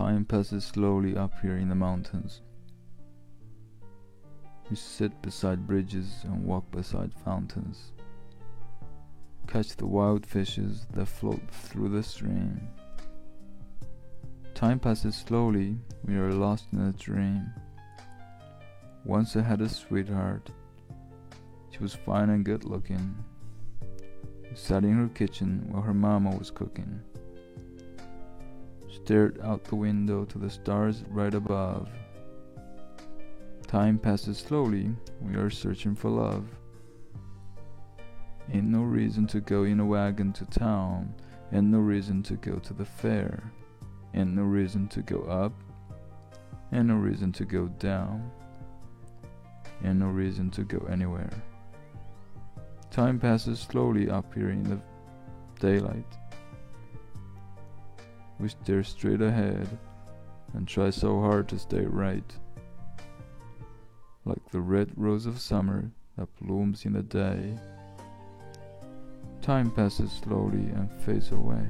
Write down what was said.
Time passes slowly up here in the mountains. We sit beside bridges and walk beside fountains. Catch the wild fishes that float through the stream. Time passes slowly, we are lost in a dream. Once I had a sweetheart. She was fine and good looking. We sat in her kitchen while her mama was cooking. Stared out the window to the stars right above. Time passes slowly, we are searching for love. Ain't no reason to go in a wagon to town, ain't no reason to go to the fair, ain't no reason to go up, ain't no reason to go down, ain't no reason to go anywhere. Time passes slowly up here in the daylight. We stare straight ahead and try so hard to stay right like the red rose of summer that blooms in the day. Time passes slowly and fades away.